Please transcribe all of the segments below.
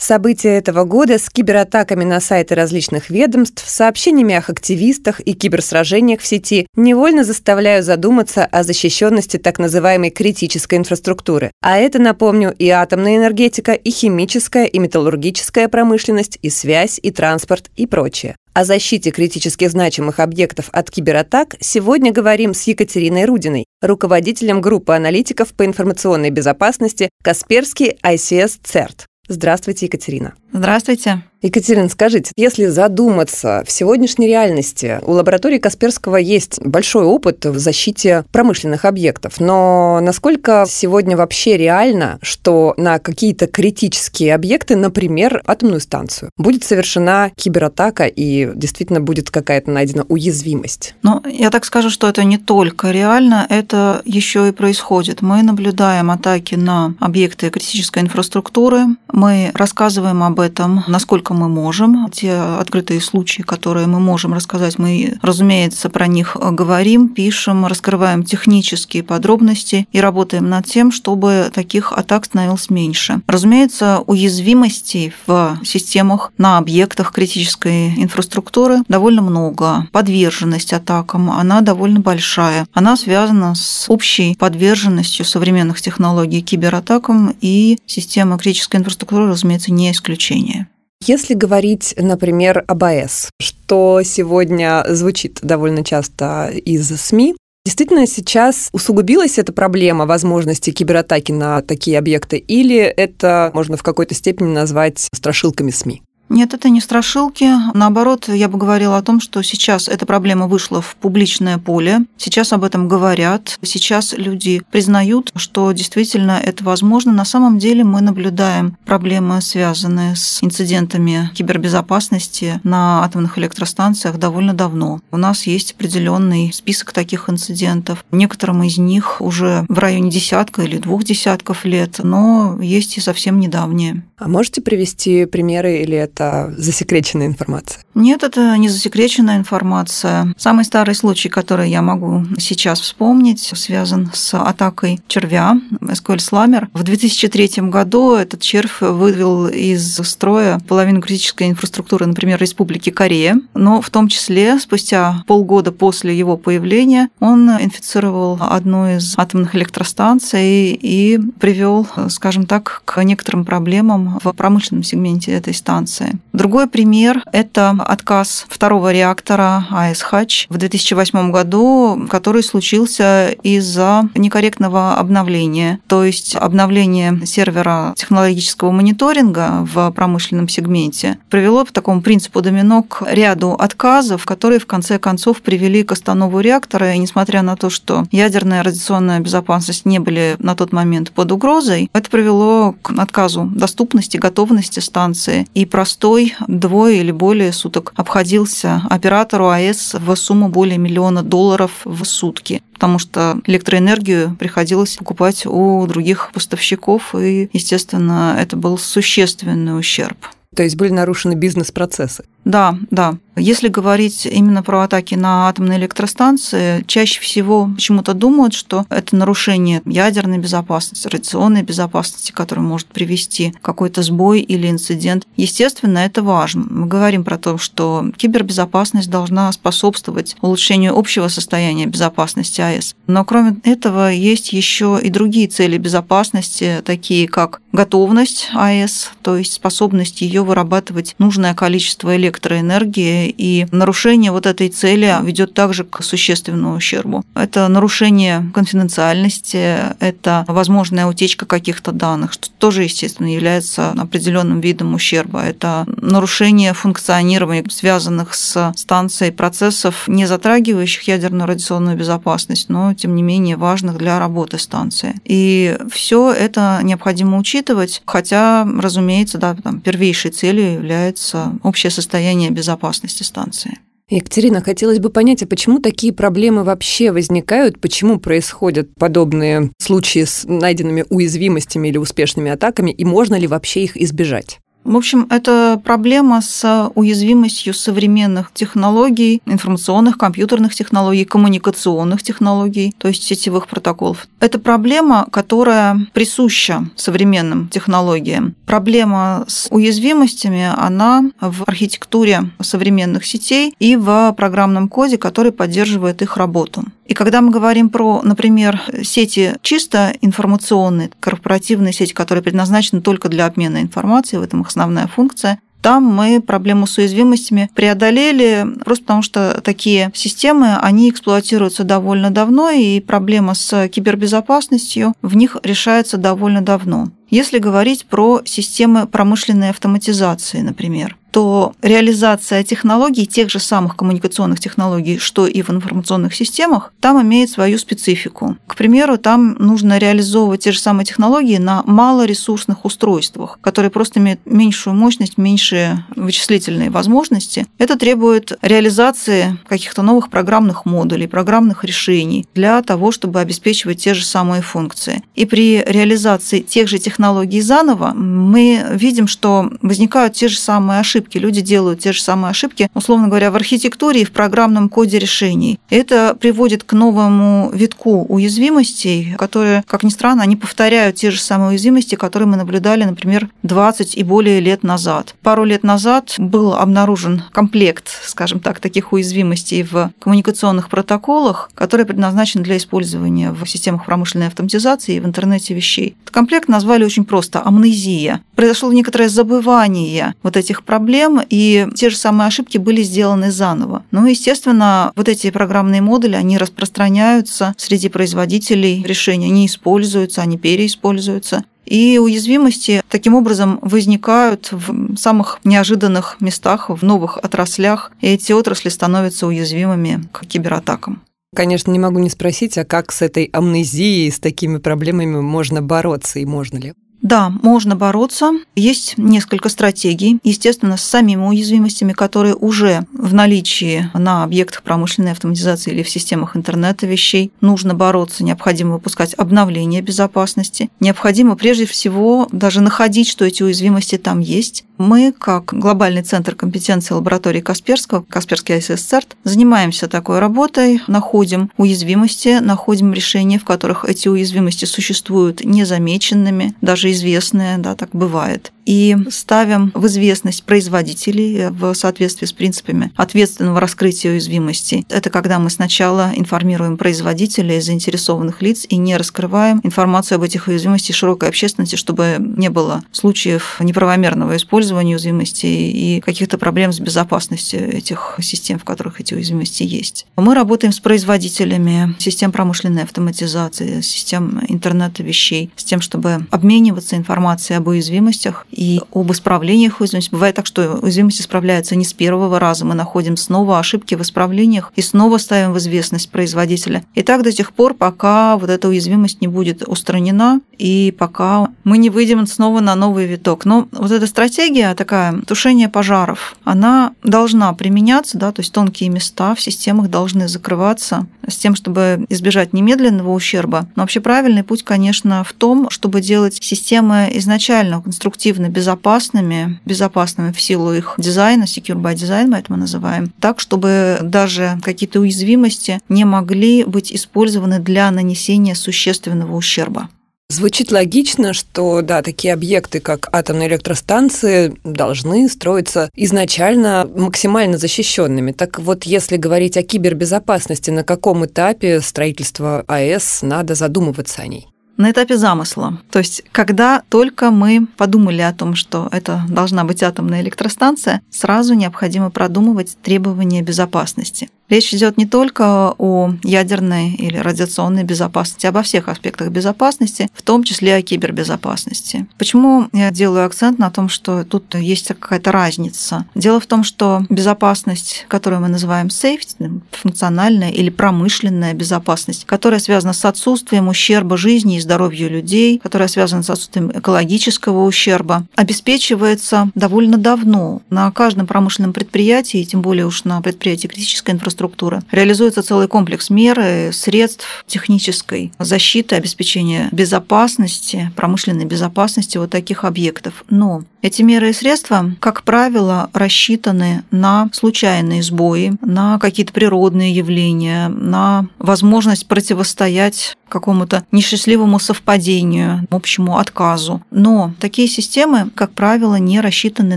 События этого года с кибератаками на сайты различных ведомств, сообщениями о активистах и киберсражениях в сети невольно заставляют задуматься о защищенности так называемой критической инфраструктуры. А это, напомню, и атомная энергетика, и химическая, и металлургическая промышленность, и связь, и транспорт, и прочее. О защите критически значимых объектов от кибератак сегодня говорим с Екатериной Рудиной, руководителем группы аналитиков по информационной безопасности Касперский ICS CERT. Здравствуйте, Екатерина. Здравствуйте. Екатерина, скажите, если задуматься, в сегодняшней реальности у лаборатории Касперского есть большой опыт в защите промышленных объектов, но насколько сегодня вообще реально, что на какие-то критические объекты, например, атомную станцию, будет совершена кибератака и действительно будет какая-то найдена уязвимость? Ну, я так скажу, что это не только реально, это еще и происходит. Мы наблюдаем атаки на объекты критической инфраструктуры, мы рассказываем об этом, насколько насколько мы можем. Те открытые случаи, которые мы можем рассказать, мы, разумеется, про них говорим, пишем, раскрываем технические подробности и работаем над тем, чтобы таких атак становилось меньше. Разумеется, уязвимостей в системах на объектах критической инфраструктуры довольно много. Подверженность атакам, она довольно большая. Она связана с общей подверженностью современных технологий кибератакам, и система критической инфраструктуры, разумеется, не исключение. Если говорить, например, об АЭС, что сегодня звучит довольно часто из СМИ, Действительно, сейчас усугубилась эта проблема возможности кибератаки на такие объекты, или это можно в какой-то степени назвать страшилками СМИ? Нет, это не страшилки. Наоборот, я бы говорила о том, что сейчас эта проблема вышла в публичное поле. Сейчас об этом говорят. Сейчас люди признают, что действительно это возможно. На самом деле мы наблюдаем проблемы, связанные с инцидентами кибербезопасности на атомных электростанциях довольно давно. У нас есть определенный список таких инцидентов. Некоторым из них уже в районе десятка или двух десятков лет, но есть и совсем недавние. А можете привести примеры или это это засекреченная информация? Нет, это не засекреченная информация. Самый старый случай, который я могу сейчас вспомнить, связан с атакой червя SQL Slammer. В 2003 году этот червь вывел из строя половину критической инфраструктуры, например, Республики Корея, но в том числе спустя полгода после его появления он инфицировал одну из атомных электростанций и привел, скажем так, к некоторым проблемам в промышленном сегменте этой станции. Другой пример – это отказ второго реактора АЭС «Хач» в 2008 году, который случился из-за некорректного обновления. То есть обновление сервера технологического мониторинга в промышленном сегменте привело по такому принципу домино к ряду отказов, которые в конце концов привели к останову реактора. И несмотря на то, что ядерная радиационная безопасность не были на тот момент под угрозой, это привело к отказу доступности, готовности станции и простой простой двое или более суток обходился оператору АЭС в сумму более миллиона долларов в сутки потому что электроэнергию приходилось покупать у других поставщиков, и, естественно, это был существенный ущерб. То есть были нарушены бизнес-процессы? Да, да. Если говорить именно про атаки на атомные электростанции, чаще всего почему-то думают, что это нарушение ядерной безопасности, радиационной безопасности, которое может привести какой-то сбой или инцидент. Естественно, это важно. Мы говорим про то, что кибербезопасность должна способствовать улучшению общего состояния безопасности АЭС. Но кроме этого есть еще и другие цели безопасности, такие как готовность АЭС, то есть способность ее вырабатывать нужное количество электроэнергии электроэнергии, и нарушение вот этой цели ведет также к существенному ущербу. Это нарушение конфиденциальности, это возможная утечка каких-то данных, что тоже, естественно, является определенным видом ущерба. Это нарушение функционирования, связанных с станцией процессов, не затрагивающих ядерную радиационную безопасность, но, тем не менее, важных для работы станции. И все это необходимо учитывать, хотя, разумеется, да, там, первейшей целью является общее состояние состояние безопасности станции. Екатерина, хотелось бы понять, а почему такие проблемы вообще возникают, почему происходят подобные случаи с найденными уязвимостями или успешными атаками, и можно ли вообще их избежать? В общем, это проблема с уязвимостью современных технологий, информационных, компьютерных технологий, коммуникационных технологий, то есть сетевых протоколов. Это проблема, которая присуща современным технологиям. Проблема с уязвимостями, она в архитектуре современных сетей и в программном коде, который поддерживает их работу. И когда мы говорим про, например, сети чисто информационные, корпоративные сети, которые предназначены только для обмена информацией, в этом их основная функция, там мы проблему с уязвимостями преодолели, просто потому что такие системы, они эксплуатируются довольно давно, и проблема с кибербезопасностью в них решается довольно давно. Если говорить про системы промышленной автоматизации, например, то реализация технологий, тех же самых коммуникационных технологий, что и в информационных системах, там имеет свою специфику. К примеру, там нужно реализовывать те же самые технологии на малоресурсных устройствах, которые просто имеют меньшую мощность, меньшие вычислительные возможности. Это требует реализации каких-то новых программных модулей, программных решений для того, чтобы обеспечивать те же самые функции. И при реализации тех же технологий заново, мы видим, что возникают те же самые ошибки. Люди делают те же самые ошибки, условно говоря, в архитектуре и в программном коде решений. Это приводит к новому витку уязвимостей, которые, как ни странно, они повторяют те же самые уязвимости, которые мы наблюдали, например, 20 и более лет назад. Пару лет назад был обнаружен комплект, скажем так, таких уязвимостей в коммуникационных протоколах, который предназначен для использования в системах промышленной автоматизации и в интернете вещей. Этот комплект назвали очень просто амнезия. Произошло некоторое забывание вот этих проблем, и те же самые ошибки были сделаны заново. Ну, естественно, вот эти программные модули, они распространяются среди производителей решений, они используются, они переиспользуются. И уязвимости таким образом возникают в самых неожиданных местах, в новых отраслях, и эти отрасли становятся уязвимыми к кибератакам. Конечно, не могу не спросить, а как с этой амнезией, с такими проблемами можно бороться и можно ли? Да, можно бороться. Есть несколько стратегий. Естественно, с самими уязвимостями, которые уже в наличии на объектах промышленной автоматизации или в системах интернета вещей. Нужно бороться, необходимо выпускать обновления безопасности. Необходимо прежде всего даже находить, что эти уязвимости там есть. Мы, как глобальный центр компетенции лаборатории Касперского, Касперский ISS-CERT, занимаемся такой работой, находим уязвимости, находим решения, в которых эти уязвимости существуют незамеченными, даже известное, да, так бывает и ставим в известность производителей в соответствии с принципами ответственного раскрытия уязвимости. Это когда мы сначала информируем производителей, заинтересованных лиц и не раскрываем информацию об этих уязвимостях широкой общественности, чтобы не было случаев неправомерного использования уязвимости и каких-то проблем с безопасностью этих систем, в которых эти уязвимости есть. Мы работаем с производителями систем промышленной автоматизации, систем интернета вещей, с тем, чтобы обмениваться информацией об уязвимостях и об исправлениях уязвимости. Бывает так, что уязвимость исправляется не с первого раза, мы находим снова ошибки в исправлениях и снова ставим в известность производителя. И так до тех пор, пока вот эта уязвимость не будет устранена и пока мы не выйдем снова на новый виток. Но вот эта стратегия такая, тушение пожаров, она должна применяться, да, то есть тонкие места в системах должны закрываться с тем, чтобы избежать немедленного ущерба. Но вообще правильный путь, конечно, в том, чтобы делать системы изначально конструктивно безопасными, безопасными в силу их дизайна, secure by design мы это мы называем, так, чтобы даже какие-то уязвимости не могли быть использованы для нанесения существенного ущерба. Звучит логично, что да, такие объекты, как атомные электростанции, должны строиться изначально максимально защищенными. Так вот, если говорить о кибербезопасности, на каком этапе строительства АЭС надо задумываться о ней? На этапе замысла. То есть, когда только мы подумали о том, что это должна быть атомная электростанция, сразу необходимо продумывать требования безопасности. Речь идет не только о ядерной или радиационной безопасности, а обо всех аспектах безопасности, в том числе о кибербезопасности. Почему я делаю акцент на том, что тут есть какая-то разница? Дело в том, что безопасность, которую мы называем safety, функциональная или промышленная безопасность, которая связана с отсутствием ущерба жизни и здоровью людей, которая связана с отсутствием экологического ущерба, обеспечивается довольно давно на каждом промышленном предприятии, тем более уж на предприятии критической инфраструктуры, инфраструктуры. Реализуется целый комплекс мер и средств технической защиты, обеспечения безопасности, промышленной безопасности вот таких объектов. Но эти меры и средства, как правило, рассчитаны на случайные сбои, на какие-то природные явления, на возможность противостоять какому-то несчастливому совпадению, общему отказу. Но такие системы, как правило, не рассчитаны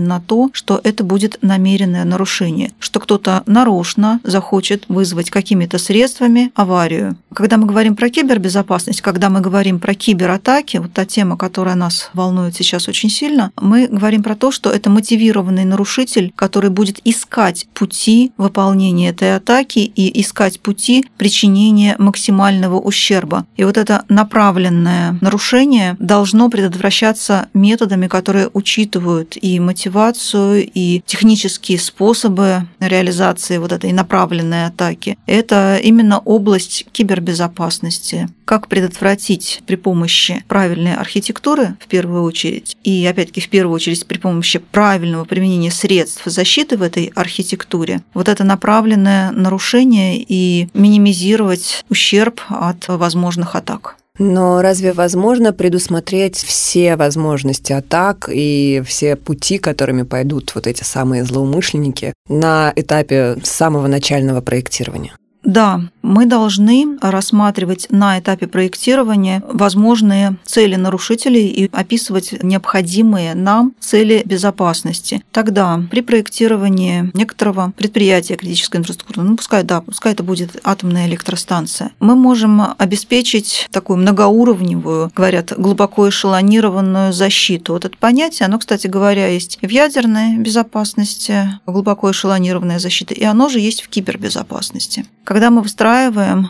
на то, что это будет намеренное нарушение, что кто-то нарочно захочет вызвать какими-то средствами аварию. Когда мы говорим про кибербезопасность, когда мы говорим про кибератаки, вот та тема, которая нас волнует сейчас очень сильно, мы говорим про то, что это мотивированный нарушитель, который будет искать пути выполнения этой атаки и искать пути причинения максимального ущерба. И вот это направленное нарушение должно предотвращаться методами, которые учитывают и мотивацию, и технические способы реализации вот этой направленной атаки. Это именно область кибербезопасности. Как предотвратить при помощи правильной архитектуры, в первую очередь, и опять-таки в первую очередь при помощи правильного применения средств защиты в этой архитектуре, вот это направленное нарушение и минимизировать ущерб от возможных атак. Но разве возможно предусмотреть все возможности атак и все пути, которыми пойдут вот эти самые злоумышленники на этапе самого начального проектирования? Да, мы должны рассматривать на этапе проектирования возможные цели нарушителей и описывать необходимые нам цели безопасности. Тогда при проектировании некоторого предприятия критической инфраструктуры, ну пускай да, пускай это будет атомная электростанция, мы можем обеспечить такую многоуровневую, говорят, глубоко эшелонированную защиту. Вот это понятие, оно, кстати говоря, есть в ядерной безопасности, глубоко эшелонированная защита, и оно же есть в кибербезопасности когда мы выстраиваем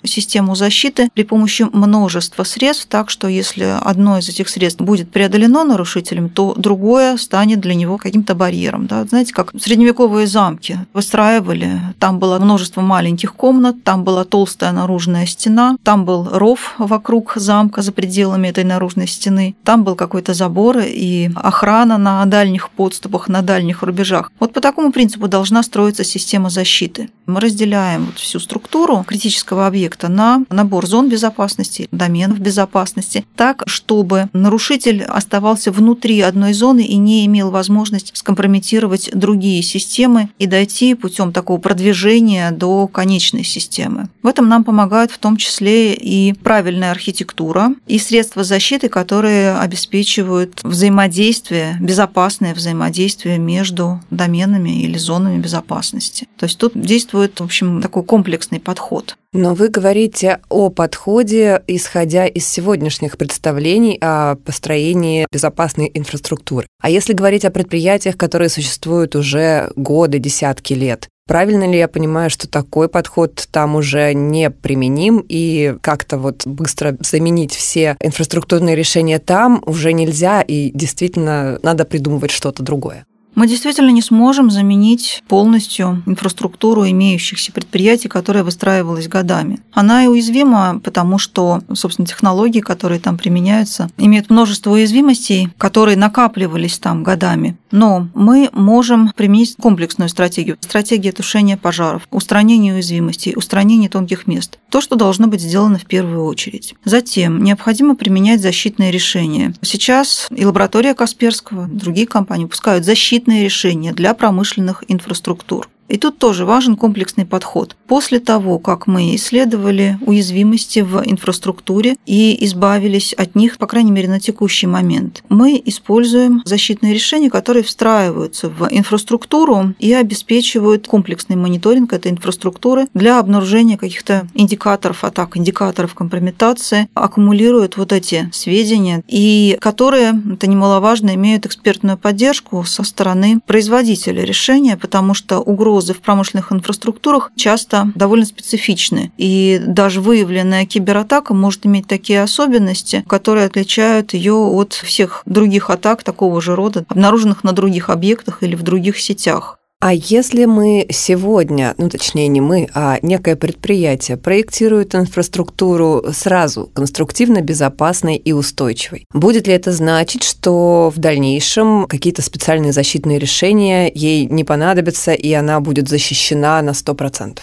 систему защиты при помощи множества средств, так что если одно из этих средств будет преодолено нарушителем, то другое станет для него каким-то барьером. Да? Знаете, как средневековые замки выстраивали, там было множество маленьких комнат, там была толстая наружная стена, там был ров вокруг замка за пределами этой наружной стены, там был какой-то забор и охрана на дальних подступах, на дальних рубежах. Вот по такому принципу должна строиться система защиты. Мы разделяем вот всю структуру критического объекта на набор зон безопасности, доменов безопасности, так, чтобы нарушитель оставался внутри одной зоны и не имел возможность скомпрометировать другие системы и дойти путем такого продвижения до конечной системы. В этом нам помогают в том числе и правильная архитектура, и средства защиты, которые обеспечивают взаимодействие, безопасное взаимодействие между доменами или зонами безопасности. То есть тут действует, в общем, такой комплексный подход. Но вы говорите о подходе, исходя из сегодняшних представлений о построении безопасной инфраструктуры. А если говорить о предприятиях, которые существуют уже годы, десятки лет, Правильно ли я понимаю, что такой подход там уже не применим, и как-то вот быстро заменить все инфраструктурные решения там уже нельзя, и действительно надо придумывать что-то другое? Мы действительно не сможем заменить полностью инфраструктуру имеющихся предприятий, которая выстраивалась годами. Она и уязвима, потому что, собственно, технологии, которые там применяются, имеют множество уязвимостей, которые накапливались там годами. Но мы можем применить комплексную стратегию. Стратегия тушения пожаров, устранение уязвимостей, устранение тонких мест. То, что должно быть сделано в первую очередь. Затем необходимо применять защитные решения. Сейчас и лаборатория Касперского, другие компании выпускают защитные защитные решения для промышленных инфраструктур. И тут тоже важен комплексный подход. После того, как мы исследовали уязвимости в инфраструктуре и избавились от них, по крайней мере, на текущий момент, мы используем защитные решения, которые встраиваются в инфраструктуру и обеспечивают комплексный мониторинг этой инфраструктуры для обнаружения каких-то индикаторов атак, индикаторов компрометации, аккумулируют вот эти сведения, и которые, это немаловажно, имеют экспертную поддержку со стороны производителя решения, потому что угроза угрозы в промышленных инфраструктурах часто довольно специфичны. И даже выявленная кибератака может иметь такие особенности, которые отличают ее от всех других атак такого же рода, обнаруженных на других объектах или в других сетях. А если мы сегодня, ну точнее не мы, а некое предприятие проектирует инфраструктуру сразу конструктивно безопасной и устойчивой, будет ли это значить, что в дальнейшем какие-то специальные защитные решения ей не понадобятся, и она будет защищена на 100%?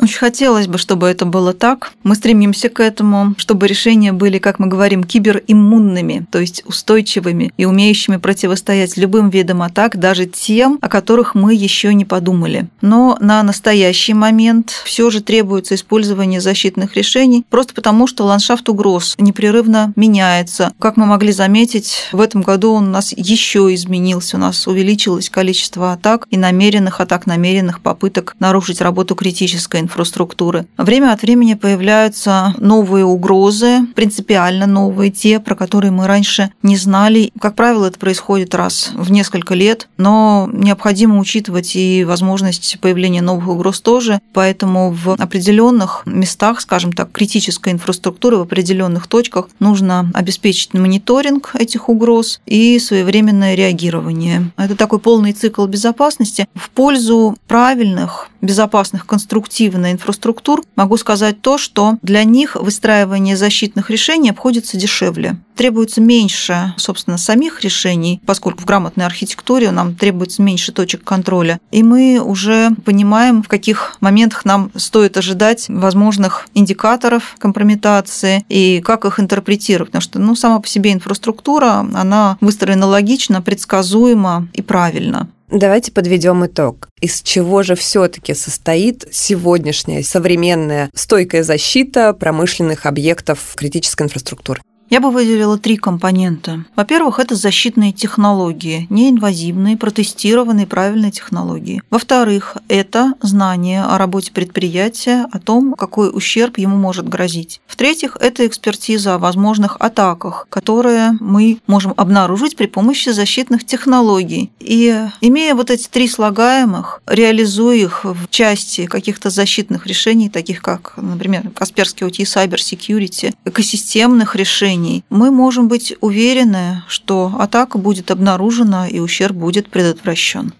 Очень хотелось бы, чтобы это было так. Мы стремимся к этому, чтобы решения были, как мы говорим, кибериммунными, то есть устойчивыми и умеющими противостоять любым видам атак, даже тем, о которых мы еще не подумали. Но на настоящий момент все же требуется использование защитных решений, просто потому что ландшафт угроз непрерывно меняется. Как мы могли заметить, в этом году он у нас еще изменился, у нас увеличилось количество атак и намеренных атак, намеренных попыток нарушить работу критической инфраструктуры. Время от времени появляются новые угрозы, принципиально новые, те, про которые мы раньше не знали. Как правило, это происходит раз в несколько лет, но необходимо учитывать и возможность появления новых угроз тоже, поэтому в определенных местах, скажем так, критической инфраструктуры, в определенных точках нужно обеспечить мониторинг этих угроз и своевременное реагирование. Это такой полный цикл безопасности в пользу правильных, безопасных, конструктивных инфраструктур, могу сказать то, что для них выстраивание защитных решений обходится дешевле. Требуется меньше, собственно, самих решений, поскольку в грамотной архитектуре нам требуется меньше точек контроля. И мы уже понимаем, в каких моментах нам стоит ожидать возможных индикаторов компрометации и как их интерпретировать. Потому что ну, сама по себе инфраструктура, она выстроена логично, предсказуемо и правильно. Давайте подведем итог. Из чего же все-таки состоит сегодняшняя современная стойкая защита промышленных объектов критической инфраструктуры? Я бы выделила три компонента. Во-первых, это защитные технологии, неинвазивные, протестированные правильные технологии. Во-вторых, это знание о работе предприятия, о том, какой ущерб ему может грозить. В-третьих, это экспертиза о возможных атаках, которые мы можем обнаружить при помощи защитных технологий. И имея вот эти три слагаемых, реализуя их в части каких-то защитных решений, таких как, например, Касперский OT Cyber Security, экосистемных решений, решений, мы можем быть уверены, что атака будет обнаружена и ущерб будет предотвращен.